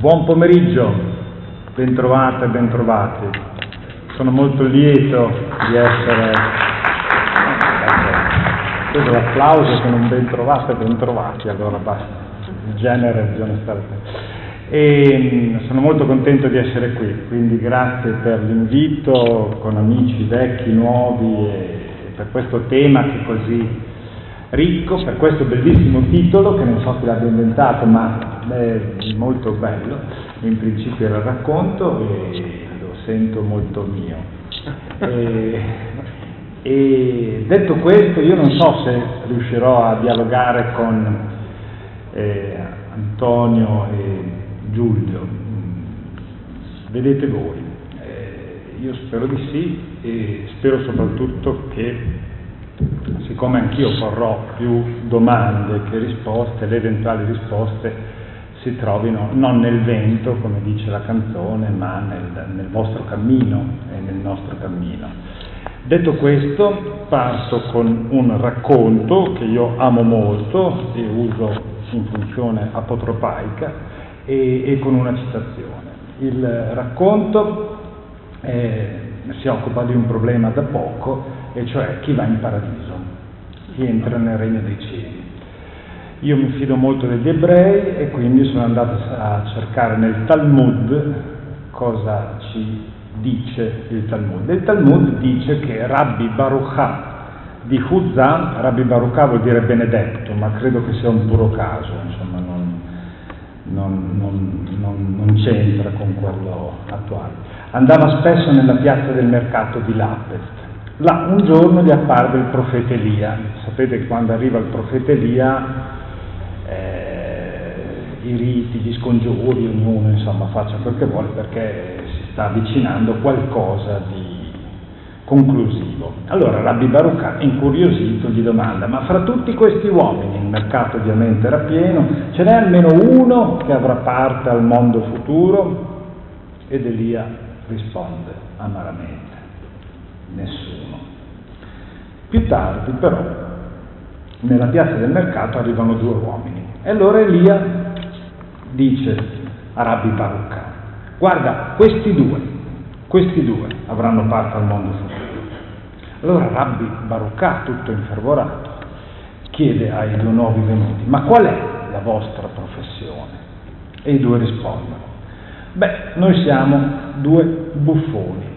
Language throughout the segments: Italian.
Buon pomeriggio, bentrovate e bentrovati. Sono molto lieto di essere... Questo l'applauso sono un bentrovate bentrovati, allora basta, in genere bisogna stare... E mm, sono molto contento di essere qui, quindi grazie per l'invito con amici vecchi, nuovi e per questo tema che è così ricco, per questo bellissimo titolo che non so chi l'abbia inventato, ma è molto bello, in principio era racconto e lo sento molto mio. E, e detto questo, io non so se riuscirò a dialogare con eh, Antonio e Giulio, vedete voi. Eh, io spero di sì e spero soprattutto che siccome anch'io porrò più domande che risposte, le eventuali risposte si trovino non nel vento, come dice la canzone, ma nel, nel vostro cammino e nel nostro cammino. Detto questo, parto con un racconto che io amo molto e uso in funzione apotropaica e, e con una citazione. Il racconto eh, si occupa di un problema da poco e cioè chi va in paradiso, chi entra nel regno dei cieli. Io mi fido molto degli ebrei e quindi sono andato a cercare nel Talmud cosa ci dice il Talmud. Il Talmud dice che Rabbi Baruchah di Huzza, Rabbi Baruchah vuol dire benedetto, ma credo che sia un puro caso, insomma non, non, non, non c'entra con quello attuale. Andava spesso nella piazza del mercato di Lapest Là un giorno gli apparve il profeta Elia. Sapete che quando arriva il profeta Elia eh, i riti, gli scongiuri, ognuno insomma faccia quel che vuole perché si sta avvicinando qualcosa di conclusivo. Allora Rabbi Baruch, incuriosito, gli domanda, ma fra tutti questi uomini, il mercato ovviamente era pieno, ce n'è almeno uno che avrà parte al mondo futuro? Ed Elia risponde amaramente, nessuno. Più tardi però nella piazza del mercato arrivano due uomini e allora Elia dice a Rabbi Baruch, guarda questi due, questi due avranno parte al mondo futuro. Allora Rabbi Baruch, tutto infervorato, chiede ai due nuovi venuti, ma qual è la vostra professione? E i due rispondono, beh, noi siamo due buffoni.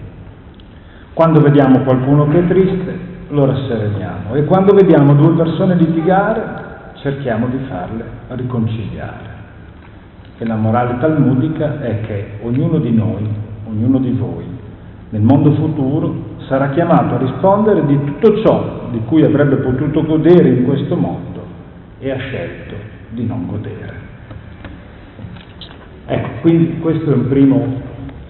Quando vediamo qualcuno che è triste, lo rassereniamo e quando vediamo due persone litigare cerchiamo di farle riconciliare. E la morale talmudica è che ognuno di noi, ognuno di voi, nel mondo futuro sarà chiamato a rispondere di tutto ciò di cui avrebbe potuto godere in questo mondo e ha scelto di non godere. Ecco, quindi questo è un primo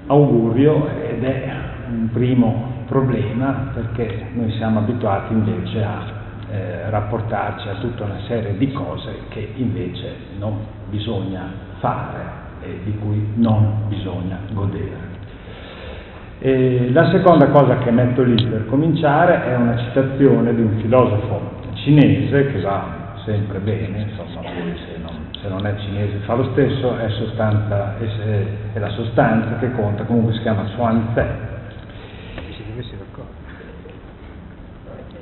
augurio ed è un primo problema perché noi siamo abituati invece a eh, rapportarci a tutta una serie di cose che invece non bisogna fare e di cui non bisogna godere. E la seconda cosa che metto lì per cominciare è una citazione di un filosofo cinese che va sempre bene, insomma, poi se non, se non è cinese fa lo stesso, è, sostanza, è, è la sostanza che conta, comunque si chiama Xuan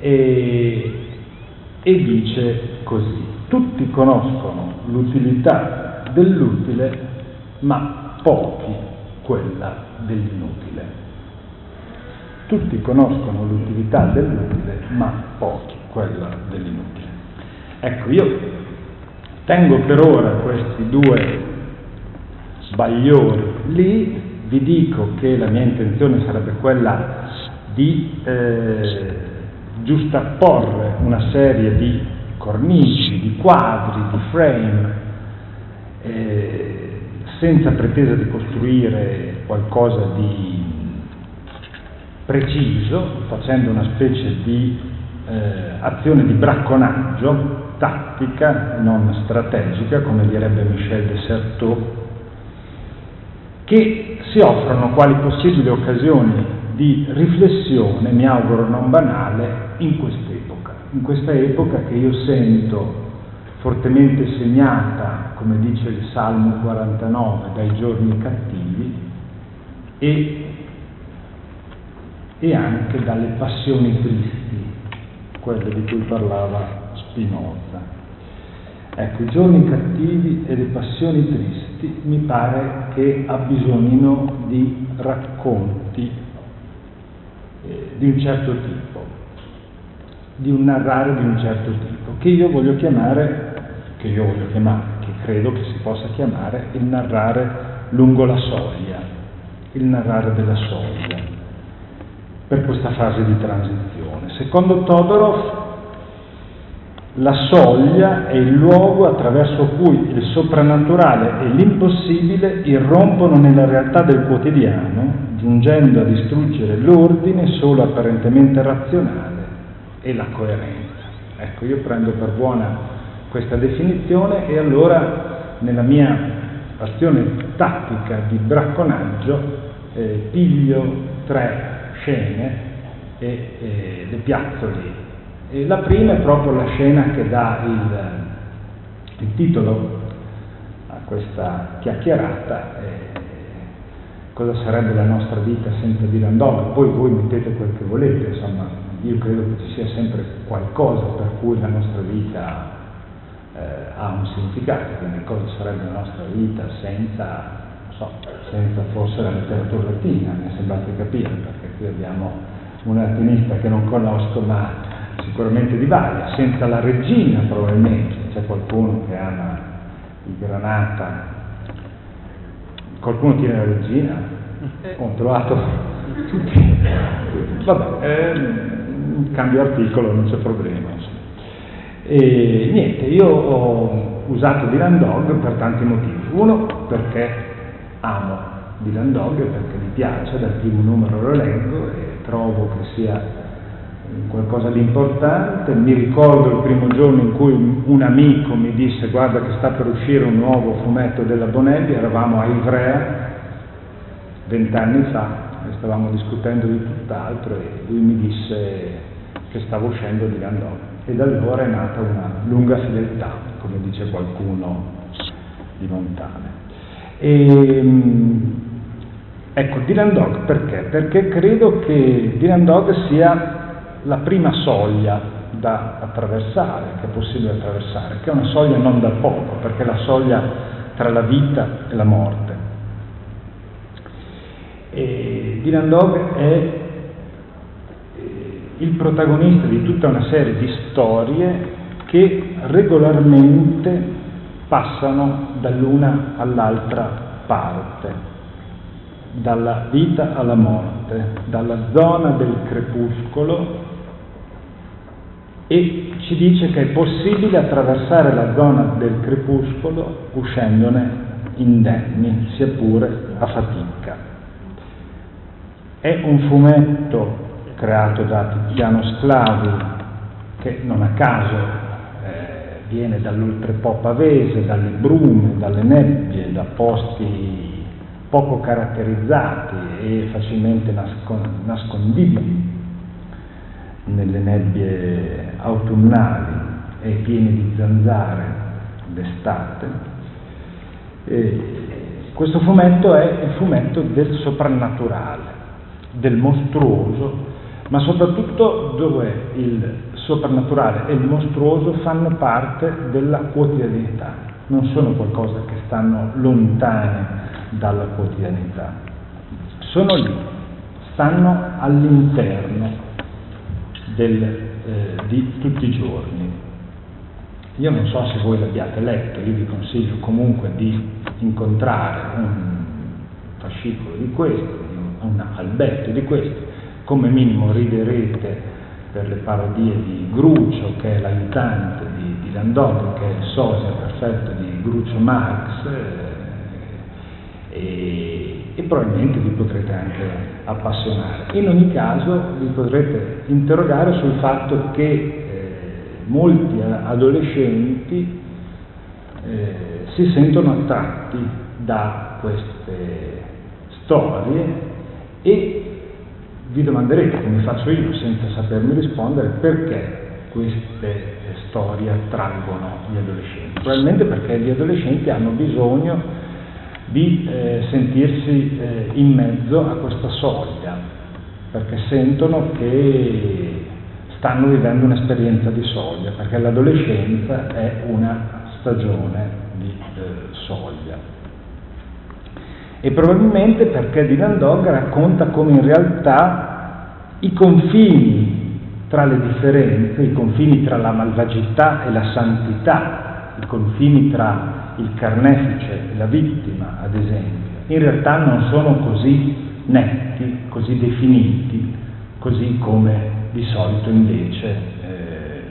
e, e dice così, tutti conoscono l'utilità dell'utile, ma pochi quella dell'inutile. Tutti conoscono l'utilità dell'utile, ma pochi quella dell'inutile. Ecco, io tengo per ora questi due sbagliori lì, vi dico che la mia intenzione sarebbe quella di eh, giustapporre una serie di cornici, di quadri, di frame, eh, senza pretesa di costruire qualcosa di preciso, facendo una specie di eh, azione di bracconaggio tattica, non strategica, come direbbe Michel de Certeau, che si offrono quali possibili occasioni di riflessione, mi auguro non banale, in quest'epoca, in questa epoca che io sento fortemente segnata, come dice il Salmo 49, dai giorni cattivi e, e anche dalle passioni tristi, quelle di cui parlava Spinoza. Ecco, i giorni cattivi e le passioni tristi mi pare che abbisognino di racconti eh, di un certo tipo, di un narrare di un certo tipo, che io voglio chiamare, che io voglio chiamare, che credo che si possa chiamare il narrare lungo la soglia, il narrare della soglia, per questa fase di transizione. Secondo Todorov la soglia è il luogo attraverso cui il soprannaturale e l'impossibile irrompono nella realtà del quotidiano, giungendo a distruggere l'ordine solo apparentemente razionale e la coerenza. Ecco, io prendo per buona questa definizione e allora nella mia azione tattica di bracconaggio eh, piglio tre scene e eh, le piazzo lì e la prima è proprio la scena che dà il, il titolo a questa chiacchierata, eh, cosa sarebbe la nostra vita senza Dylan Dog, poi voi mettete quel che volete, insomma, io credo che ci sia sempre qualcosa per cui la nostra vita eh, ha un significato, quindi cosa sarebbe la nostra vita senza, so, senza forse la letteratura latina, mi sembrate capire, perché qui abbiamo un latinista che non conosco, ma sicuramente di varia, senza la regina probabilmente, c'è qualcuno che ama il granata, qualcuno tiene la regina, ho trovato tutti, vabbè, eh, cambio articolo, non c'è problema. E niente, io ho usato Dylan Dog per tanti motivi. Uno perché amo Dylan Dog, perché mi piace, dal primo numero lo leggo e trovo che sia qualcosa di importante. Mi ricordo il primo giorno in cui un amico mi disse guarda che sta per uscire un nuovo fumetto della Bonelli, eravamo a Ivrea vent'anni fa e stavamo discutendo di tutt'altro e lui mi disse che stavo uscendo di Landau e da allora è nata una lunga fedeltà, come dice qualcuno di lontane. E, ehm, ecco, Dylan Dog perché? Perché credo che Dylan Dog sia la prima soglia da attraversare, che è possibile attraversare, che è una soglia non da poco, perché è la soglia tra la vita e la morte. E Dylan Dog è eh, il protagonista di tutta una serie di storie che regolarmente passano dall'una all'altra parte, dalla vita alla morte, dalla zona del crepuscolo e ci dice che è possibile attraversare la zona del crepuscolo uscendone indenni, sia pure a fatica. È un fumetto creato da Tiziano Sclavi che non a caso eh, viene dall'oltrepo pavese, dalle brume, dalle nebbie, da posti poco caratterizzati e facilmente nascondibili nelle nebbie autunnali e piene di zanzare d'estate. E questo fumetto è il fumetto del soprannaturale, del mostruoso, ma soprattutto dove il soprannaturale e il mostruoso fanno parte della quotidianità, non sono qualcosa che stanno lontane dalla quotidianità, sono lì, stanno all'interno del, eh, di tutti i giorni. Io non so se voi l'abbiate letto, io vi consiglio comunque di incontrare un fascicolo di questo, un albetto di questo, come minimo riderete per le parodie di Grucio, che è l'aiutante di, di Landotto, che è il sosia perfetto di Grucio Marx, eh, e, e probabilmente vi potrete anche appassionare. In ogni caso vi potrete interrogare sul fatto che eh, molti adolescenti eh, si sentono attratti da queste storie e vi domanderete, come faccio io senza sapermi rispondere, perché queste storie attraggono gli adolescenti? Probabilmente perché gli adolescenti hanno bisogno di eh, sentirsi eh, in mezzo a questa soglia, perché sentono che stanno vivendo un'esperienza di soglia, perché l'adolescenza è una stagione di eh, soglia. E probabilmente perché Dylan Dog racconta come in realtà i confini tra le differenze, i confini tra la malvagità e la santità, i confini tra il carnefice la vittima, ad esempio, in realtà non sono così netti, così definiti, così come di solito invece eh,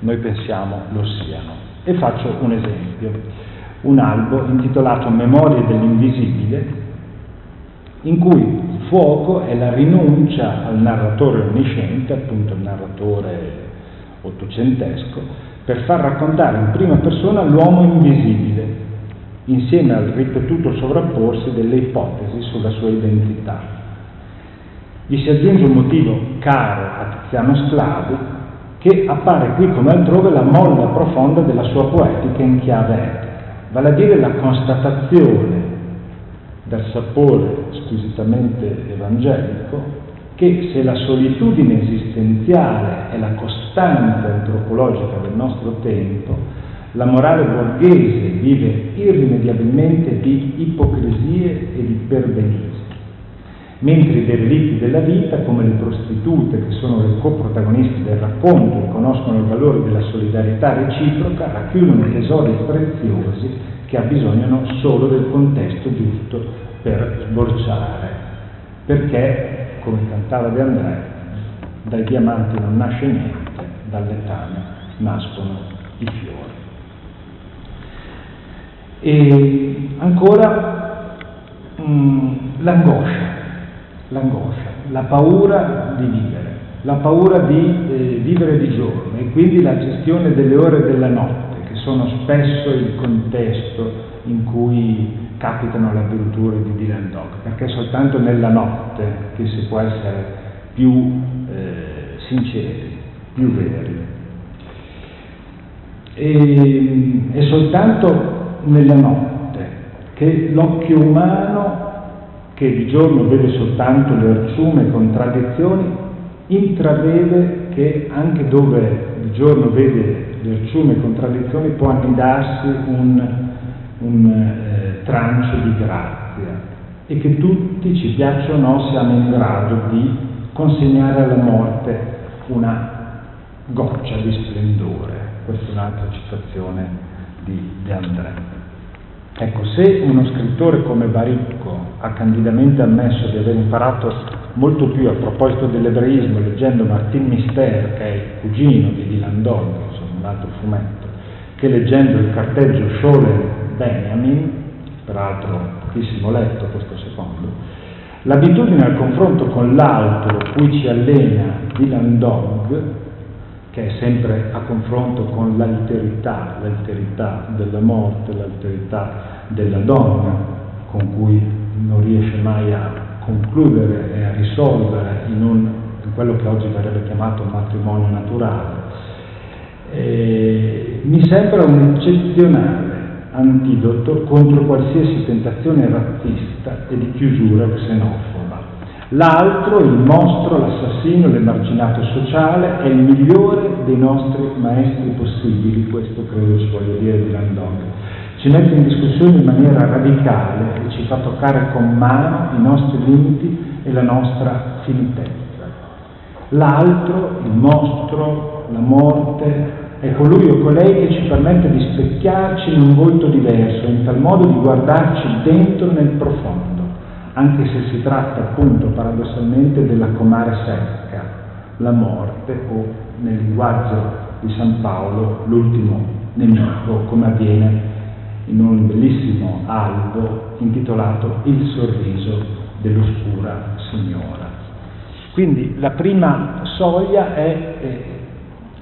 noi pensiamo lo siano. E faccio un esempio, un albo intitolato Memorie dell'invisibile, in cui il fuoco è la rinuncia al narratore onnisciente, appunto il narratore ottocentesco, per far raccontare in prima persona l'uomo invisibile, insieme al ripetuto sovrapporsi delle ipotesi sulla sua identità. Vi si aggiunge un motivo caro a Tiziano Sclavi, che appare qui come altrove la molla profonda della sua poetica in chiave etica, vale a dire la constatazione del sapore squisitamente evangelico che se la solitudine esistenziale è la costante antropologica del nostro tempo, la morale borghese vive irrimediabilmente di ipocrisie e di perbenismi mentre i derelitti della vita, come le prostitute che sono le coprotagoniste del racconto e conoscono il valore della solidarietà reciproca, racchiudono tesori preziosi che abbisognano solo del contesto giusto per sborciare, perché, come cantava De André, dai diamanti non nasce niente, dal letame nascono i fiori. E ancora mh, mm, l'angoscia l'angoscia, la paura di vivere, la paura di eh, vivere di giorno e quindi la gestione delle ore della notte, che sono spesso il contesto in cui capitano le avventure di Dylan Dog, perché è soltanto nella notte che si può essere più eh, sinceri, più veri. E, è soltanto nella notte che l'occhio umano che di giorno vede soltanto le erciume e contraddizioni, intravede che anche dove di giorno vede le erciume e contraddizioni può annidarsi un, un eh, trancio di grazia e che tutti, ci piacciono o no, siamo in grado di consegnare alla morte una goccia di splendore. Questa è un'altra citazione di De André. Ecco, se uno scrittore come Baricco ha candidamente ammesso di aver imparato molto più a proposito dell'ebraismo leggendo Martin Mister, che è il cugino di Dylan Dog, insomma un altro fumetto, che leggendo il carteggio Scholen Benjamin, peraltro pochissimo letto questo secondo, l'abitudine al confronto con l'altro cui ci allena Dylan Dog che è sempre a confronto con l'alterità, l'alterità della morte, l'alterità della donna, con cui non riesce mai a concludere e a risolvere in, un, in quello che oggi verrebbe chiamato matrimonio naturale. E mi sembra un eccezionale antidoto contro qualsiasi tentazione razzista e di chiusura xenofoba L'altro, il mostro, l'assassino, l'emarginato sociale, è il migliore dei nostri maestri possibili, questo credo ci voglia dire di Landon. Ci mette in discussione in maniera radicale e ci fa toccare con mano i nostri limiti e la nostra finitezza. L'altro, il mostro, la morte, è colui o colei che ci permette di specchiarci in un volto diverso, in tal modo di guardarci dentro nel profondo anche se si tratta appunto paradossalmente della comare secca, la morte o nel linguaggio di San Paolo l'ultimo nemico, come avviene in un bellissimo albo intitolato Il sorriso dell'oscura signora. Quindi la prima soglia è, è,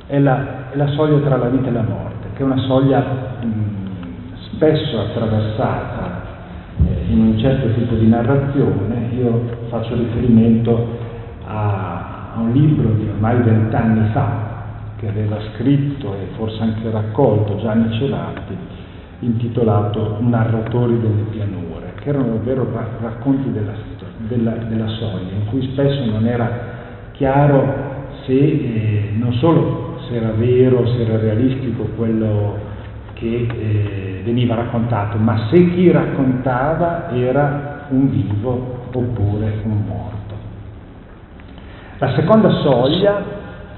è, la, è, la, soglia tra la vita e la morte, che è una soglia mh, spesso attraversata in un certo tipo di narrazione, io faccio riferimento a, a un libro di ormai vent'anni fa, che aveva scritto e forse anche raccolto Gianni Celati, intitolato Narratori delle pianure, che erano davvero racconti della, della, della soglia, in cui spesso non era chiaro se eh, non solo se era vero, se era realistico quello che eh, veniva raccontato, ma se chi raccontava era un vivo oppure un morto. La seconda soglia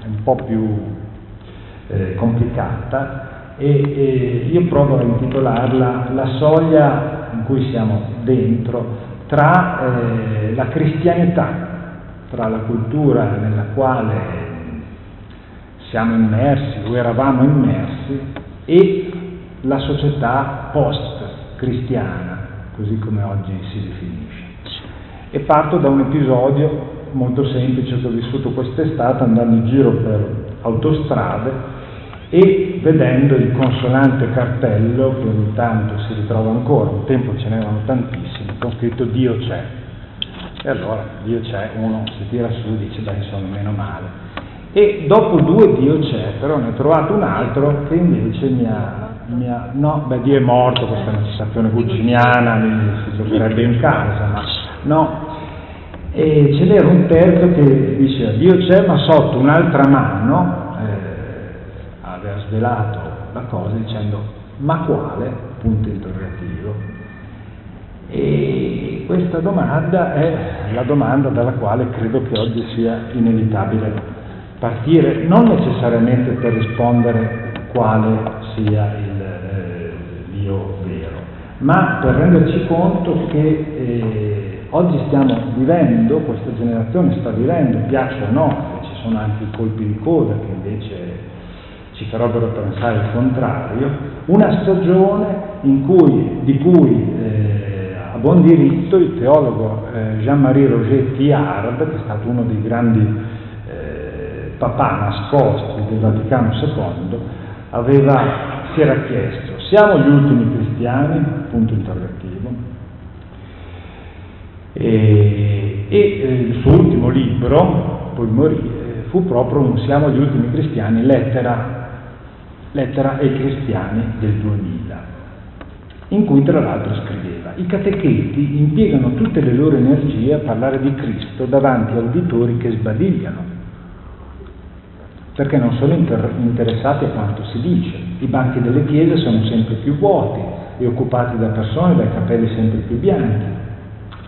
un po' più eh, complicata e, e io provo a intitolarla la soglia in cui siamo dentro tra eh, la cristianità, tra la cultura nella quale siamo immersi o eravamo immersi e la società post-cristiana, così come oggi si definisce. E parto da un episodio molto semplice che ho vissuto quest'estate andando in giro per autostrade e vedendo il consolante cartello che ogni tanto si ritrova ancora, un tempo ce n'erano tantissimi, con scritto Dio c'è. E allora Dio c'è, uno si tira su e dice, beh insomma, meno male. E dopo due Dio c'è, però ne ho trovato un altro che invece mi ha, mi ha no, beh Dio è morto, questa è una citazione gucciniana, mi si giocherebbe in casa, ma no. E ce n'era un terzo che diceva Dio c'è, ma sotto un'altra mano aveva svelato la cosa dicendo ma quale? punto interrogativo. E questa domanda è la domanda dalla quale credo che oggi sia inevitabile partire, non necessariamente per rispondere quale sia il eh, Dio vero, ma per renderci conto che eh, oggi stiamo vivendo, questa generazione sta vivendo, piaccia o no, ci sono anche i colpi di coda che invece ci farebbero pensare il contrario, una stagione cui, di cui eh, a buon diritto il teologo eh, Jean-Marie Roger Thiard, che è stato uno dei grandi papà nascosti del Vaticano II, aveva, si era chiesto, siamo gli ultimi cristiani? Punto interrogativo. E, e eh, il suo ultimo libro, poi morì, eh, fu proprio un Siamo gli ultimi cristiani, lettera lettera ai cristiani del 2000, in cui tra l'altro scriveva, i catecheti impiegano tutte le loro energie a parlare di Cristo davanti a uditori che sbadigliano, perché non sono inter- interessati a quanto si dice. I banchi delle chiese sono sempre più vuoti e occupati da persone dai capelli sempre più bianchi,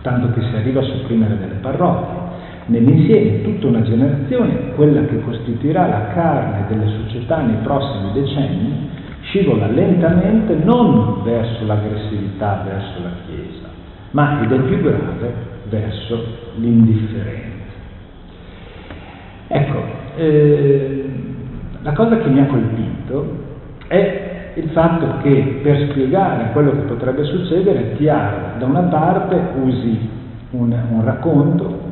tanto che si arriva a sopprimere delle parrocchie. Nell'insieme tutta una generazione, quella che costituirà la carne delle società nei prossimi decenni, scivola lentamente non verso l'aggressività verso la Chiesa, ma, ed è più grave, verso l'indifferenza. Ecco, eh, la cosa che mi ha colpito è il fatto che per spiegare quello che potrebbe succedere, Tiara da una parte usi un, un racconto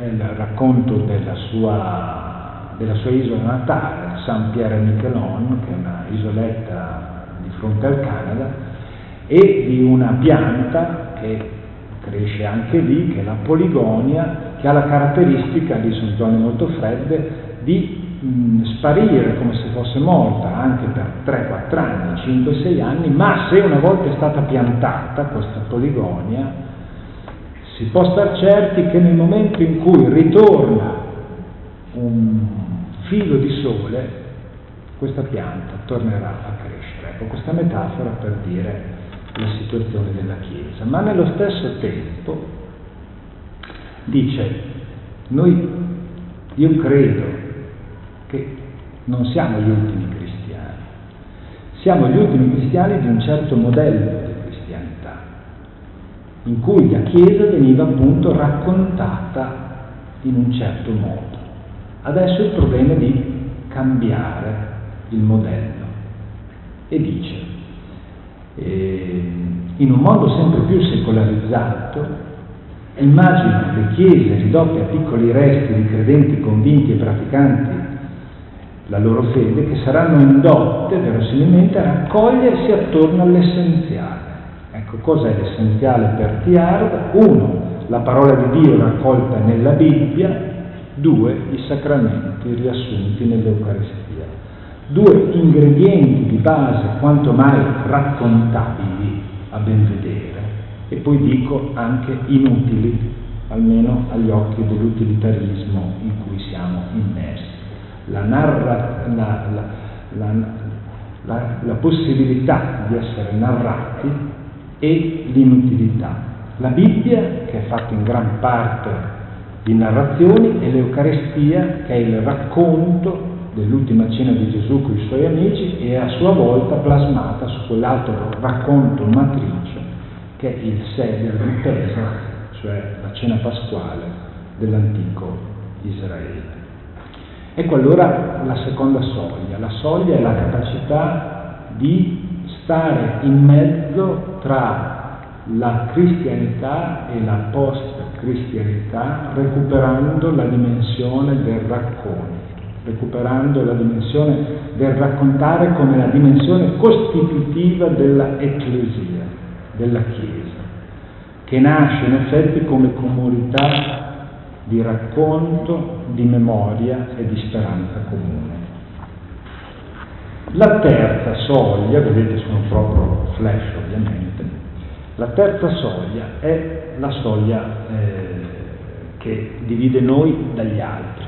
il racconto della sua, della sua isola natale, San Pierre Miquelon, che è una isoletta di fronte al Canada, e di una pianta che cresce anche lì, che è la poligonia, che ha la caratteristica, lì sono zone molto fredde, di mh, sparire come se fosse morta anche per 3-4 anni, 5-6 anni, ma se una volta è stata piantata questa poligonia, si può star certi che nel momento in cui ritorna un filo di sole, questa pianta tornerà a crescere. Ecco, questa metafora per dire la situazione della Chiesa. Ma nello stesso tempo dice, noi, io credo che non siamo gli ultimi cristiani, siamo gli ultimi cristiani di un certo modello in cui la Chiesa veniva appunto raccontata in un certo modo. Adesso il problema è di cambiare il modello e dice, eh, in un mondo sempre più secolarizzato, immagino le chiese ridotte a piccoli resti di credenti convinti e praticanti la loro fede che saranno indotte verosimilmente a raccogliersi attorno all'essenziale Ecco, cos'è l'essenziale per Tiard? Uno, la parola di Dio raccolta nella Bibbia, Due, i sacramenti riassunti nell'Eucaristia. Due ingredienti di base quanto mai raccontabili a ben vedere e poi dico anche inutili, almeno agli occhi dell'utilitarismo in cui siamo immersi. La, narra, la, la, la possibilità di essere narrati e l'inutilità. La Bibbia, che è fatta in gran parte di narrazioni e l'Eucarestia che è il racconto dell'ultima cena di Gesù con i suoi amici e a sua volta plasmata su quell'altro racconto matrice che è il Seder di Pesach, cioè la cena pasquale dell'antico Israele. Ecco allora la seconda soglia. La soglia è la capacità di stare in mezzo tra la cristianità e la post-cristianità recuperando la dimensione del racconto, recuperando la dimensione del raccontare come la dimensione costitutiva della ecclesia, della Chiesa, che nasce in effetti come comunità di racconto, di memoria e di speranza comune. La terza soglia, vedete sono proprio flash ovviamente, la terza soglia è la soglia eh, che divide noi dagli altri,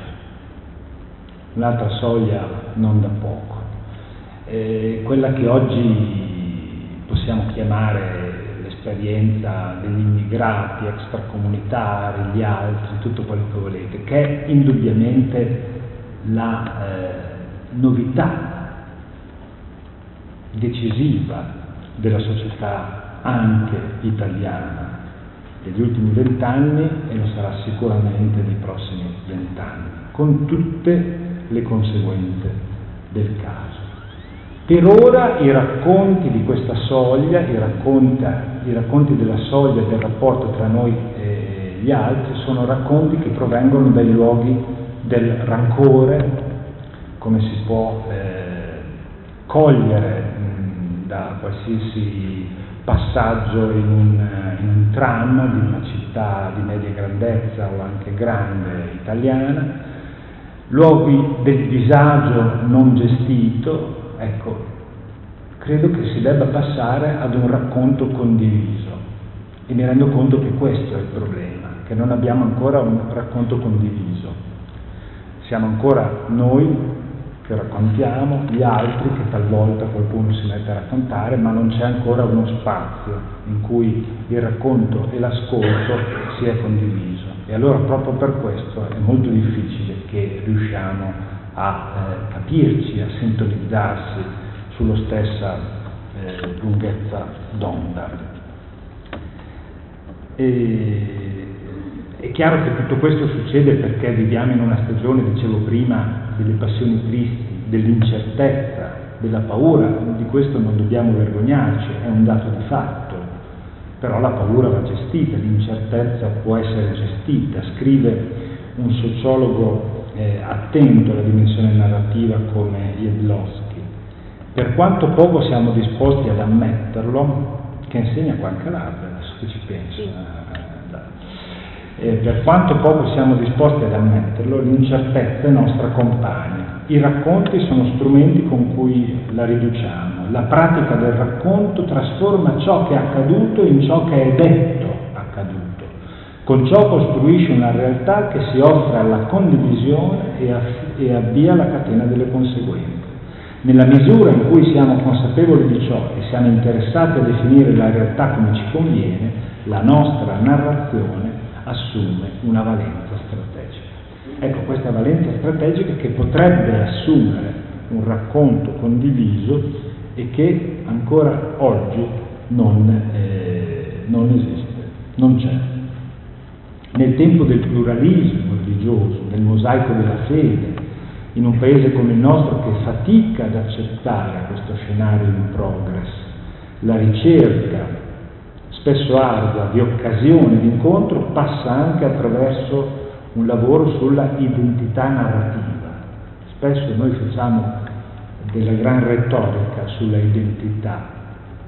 un'altra soglia non da poco, eh, quella che oggi possiamo chiamare l'esperienza degli immigrati extracomunitari, gli altri, tutto quello che volete, che è indubbiamente la eh, novità decisiva della società anche italiana degli ultimi vent'anni e lo sarà sicuramente nei prossimi vent'anni, con tutte le conseguenze del caso. Per ora i racconti di questa soglia, i, racconta, i racconti della soglia del rapporto tra noi e gli altri, sono racconti che provengono dai luoghi del rancore, come si può eh, cogliere mh, da qualsiasi passaggio in un, in un, tram di una città di media grandezza o anche grande italiana, luoghi del disagio non gestito, ecco, credo che si debba passare ad un racconto condiviso e mi rendo conto che questo è il problema, che non abbiamo ancora un racconto condiviso. Siamo ancora noi che raccontiamo, gli altri che talvolta qualcuno si mette a raccontare, ma non c'è ancora uno spazio in cui il racconto e l'ascolto sia condiviso. E allora proprio per questo è molto difficile che riusciamo a eh, capirci, a sintonizzarsi sulla stessa eh, lunghezza d'onda. E, è chiaro che tutto questo succede perché viviamo in una stagione, dicevo prima, delle passioni tristi, dell'incertezza, della paura, di questo non dobbiamo vergognarci, è un dato di fatto, però la paura va gestita, l'incertezza può essere gestita, scrive un sociologo eh, attento alla dimensione narrativa come Jedlowski. Per quanto poco siamo disposti ad ammetterlo, che insegna qua Calabria, adesso che ci penso, eh, eh, per quanto poco siamo disposti ad ammetterlo, l'incertezza è nostra compagna i racconti sono strumenti con cui la riduciamo. La pratica del racconto trasforma ciò che è accaduto in ciò che è detto accaduto. Con ciò costruisce una realtà che si offre alla condivisione e avvia la catena delle conseguenze. Nella misura in cui siamo consapevoli di ciò e siamo interessati a definire la realtà come ci conviene, la nostra narrazione assume una valenza strategica. Ecco, questa valenza strategica che potrebbe assumere un racconto condiviso e che ancora oggi non, eh, non esiste, non c'è. Nel tempo del pluralismo religioso, del mosaico della fede, in un paese come il nostro che fatica ad accettare questo scenario in progress, la ricerca, spesso ardua, di occasioni di incontro passa anche attraverso un lavoro sulla identità narrativa. Spesso noi facciamo della gran retorica sulla identità,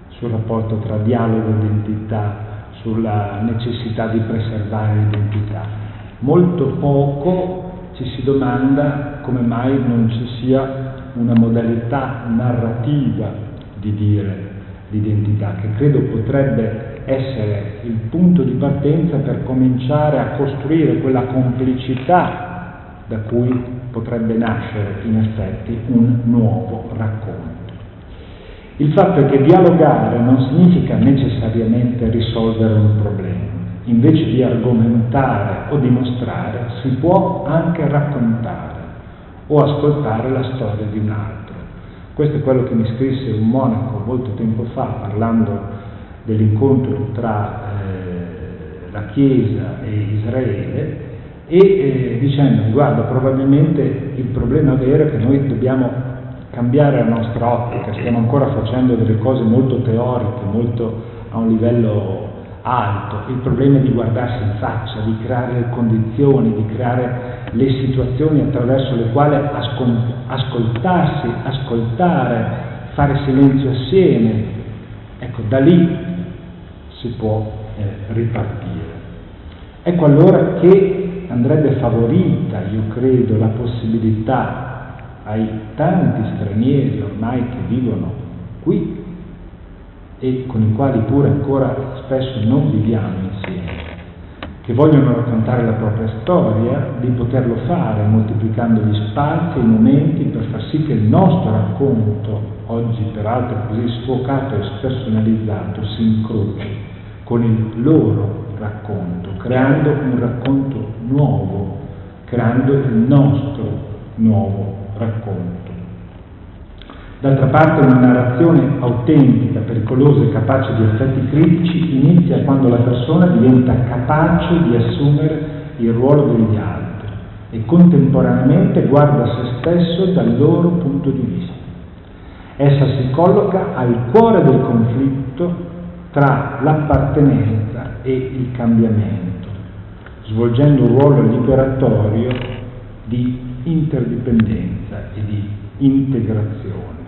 sul rapporto tra dialogo e identità, sulla necessità di preservare l'identità. Molto poco ci si domanda come mai non ci sia una modalità narrativa di dire l'identità, che credo potrebbe essere il punto di partenza per cominciare a costruire quella complicità da cui potrebbe nascere in effetti un nuovo racconto. Il fatto è che dialogare non significa necessariamente risolvere un problema, invece di argomentare o dimostrare si può anche raccontare o ascoltare la storia di un altro. Questo è quello che mi scrisse un monaco molto tempo fa parlando dell'incontro tra eh, la Chiesa e Israele e eh, dicendo guarda probabilmente il problema vero è che noi dobbiamo cambiare la nostra ottica, stiamo ancora facendo delle cose molto teoriche, molto a un livello alto, il problema è di guardarsi in faccia, di creare le condizioni, di creare le situazioni attraverso le quali ascoltarsi, ascoltare, fare silenzio assieme. Ecco, da lì si può eh, ripartire. Ecco allora che andrebbe favorita, io credo, la possibilità ai tanti stranieri ormai che vivono qui e con i quali pure ancora spesso non viviamo insieme, che vogliono raccontare la propria storia, di poterlo fare moltiplicando gli spazi e i momenti per far sì che il nostro racconto, oggi peraltro così sfocato e spersonalizzato, si incroci con il loro racconto, creando un racconto nuovo, creando il nostro nuovo racconto. D'altra parte una narrazione autentica, pericolosa e capace di effetti critici inizia quando la persona diventa capace di assumere il ruolo degli altri e contemporaneamente guarda se stesso dal loro punto di vista. Essa si colloca al cuore del conflitto tra l'appartenenza e il cambiamento, svolgendo un ruolo liberatorio di interdipendenza e di integrazione.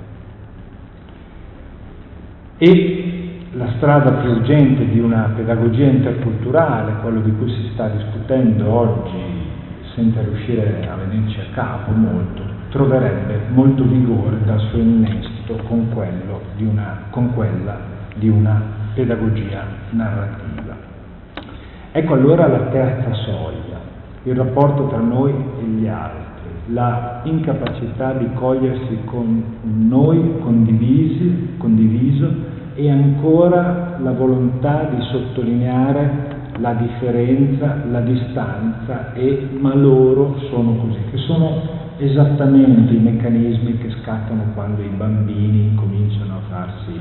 E la strada più urgente di una pedagogia interculturale, quello di cui si sta discutendo oggi senza riuscire a venirci a capo molto, troverebbe molto vigore dal suo innesto con, di una, con quella di una pedagogia narrativa. Ecco allora la terza soglia, il rapporto tra noi e gli altri la incapacità di cogliersi con noi condivisi, condiviso e ancora la volontà di sottolineare la differenza, la distanza e ma loro sono così, che sono esattamente i meccanismi che scattano quando i bambini cominciano a farsi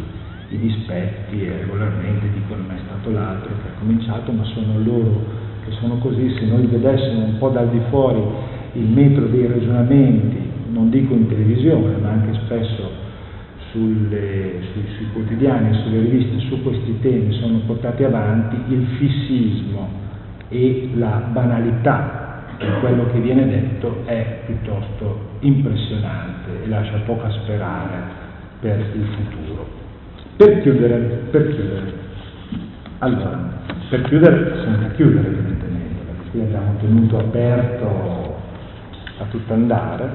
i dispetti e regolarmente dicono ma è stato l'altro che ha cominciato, ma sono loro che sono così, se noi vedessimo un po' dal di fuori il metro dei ragionamenti, non dico in televisione, ma anche spesso sulle, sui, sui, quotidiani sulle riviste su questi temi sono portati avanti, il fissismo e la banalità di quello che viene detto è piuttosto impressionante e lascia poca sperare per il futuro. Per chiudere, per chiudere, allora, per chiudere senza chiudere evidentemente, perché qui abbiamo tenuto aperto a tutto andare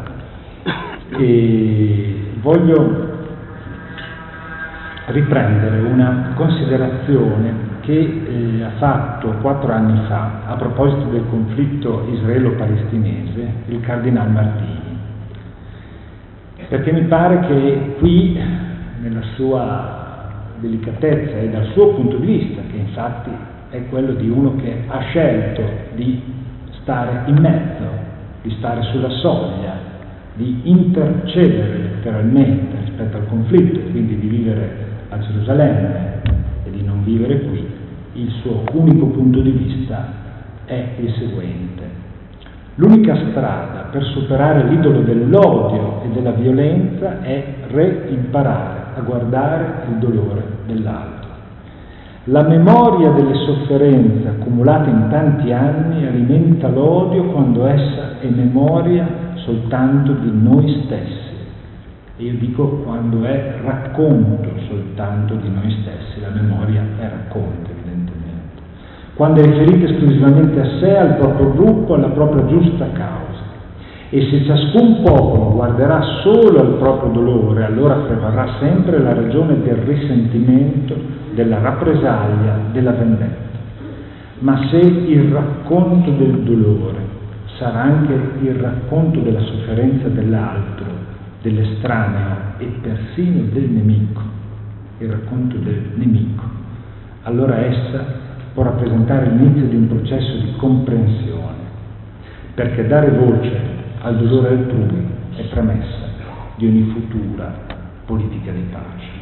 e voglio riprendere una considerazione che eh, ha fatto quattro anni fa a proposito del conflitto israelo-palestinese il cardinal Martini, perché mi pare che qui, nella sua delicatezza e dal suo punto di vista, che infatti è quello di uno che ha scelto di stare in mezzo di stare sulla soglia, di intercedere letteralmente rispetto al conflitto, quindi di vivere a Gerusalemme e di non vivere qui, il suo unico punto di vista è il seguente. L'unica strada per superare l'idolo dell'odio e della violenza è reimparare a guardare il dolore dell'altro. La memoria delle sofferenze accumulate in tanti anni alimenta l'odio quando essa è memoria soltanto di noi stessi. E io dico quando è racconto soltanto di noi stessi, la memoria è racconto evidentemente. Quando è riferita esclusivamente a sé, al proprio gruppo, alla propria giusta causa. E se ciascun popolo guarderà solo al proprio dolore, allora prevarrà sempre la ragione del risentimento, della rappresaglia, della vendetta. Ma se il racconto del dolore sarà anche il racconto della sofferenza dell'altro, dell'estraneo e persino del nemico, il racconto del nemico, allora essa può rappresentare l'inizio di un processo di comprensione, perché dare voce al dolore altrui è premessa di ogni futura politica di pace.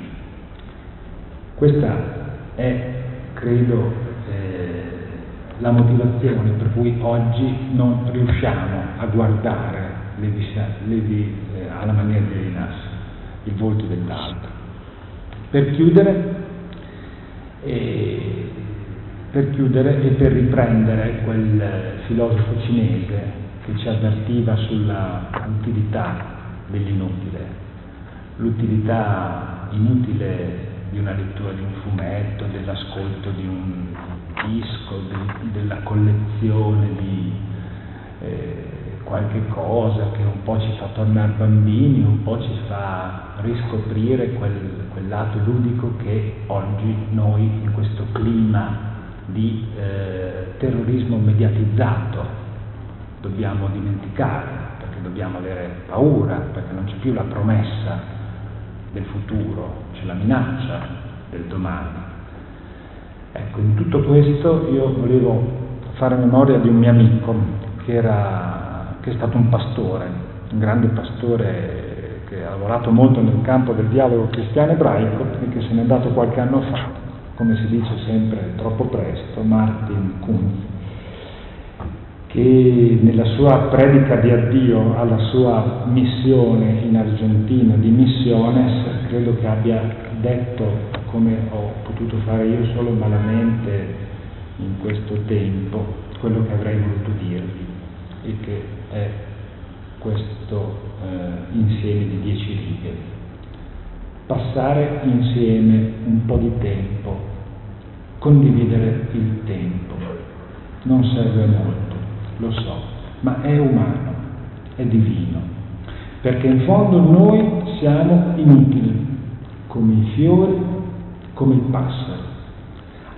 Questa è, credo, eh, la motivazione per cui oggi non riusciamo a guardare le, le, eh, alla maniera di Linas il volto dell'altro. Per chiudere, eh, per chiudere e per riprendere quel filosofo cinese che ci avvertiva sulla utilità dell'inutile, l'utilità inutile di una lettura di un fumetto, dell'ascolto di un disco, de, della collezione di eh, qualche cosa che un po' ci fa tornare bambini, un po' ci fa riscoprire quel, quel lato ludico che oggi noi in questo clima di eh, terrorismo mediatizzato dobbiamo dimenticare, perché dobbiamo avere paura, perché non c'è più la promessa del futuro, la minaccia del domani. Ecco, in tutto questo io volevo fare memoria di un mio amico che, era, che è stato un pastore, un grande pastore che ha lavorato molto nel campo del dialogo cristiano-ebraico e che se n'è andato qualche anno fa, come si dice sempre troppo presto, Martin Kunz che nella sua predica di addio alla sua missione in Argentina, di missiones, credo che abbia detto, come ho potuto fare io solo malamente in questo tempo, quello che avrei voluto dirvi e che è questo eh, insieme di dieci righe. Passare insieme un po' di tempo, condividere il tempo, non serve molto lo so, ma è umano, è divino, perché in fondo noi siamo inutili, come i fiori, come il passero.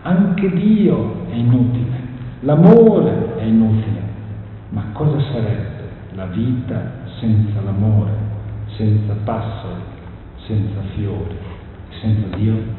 Anche Dio è inutile, l'amore è inutile, ma cosa sarebbe la vita senza l'amore, senza passeri, senza fiori, senza Dio?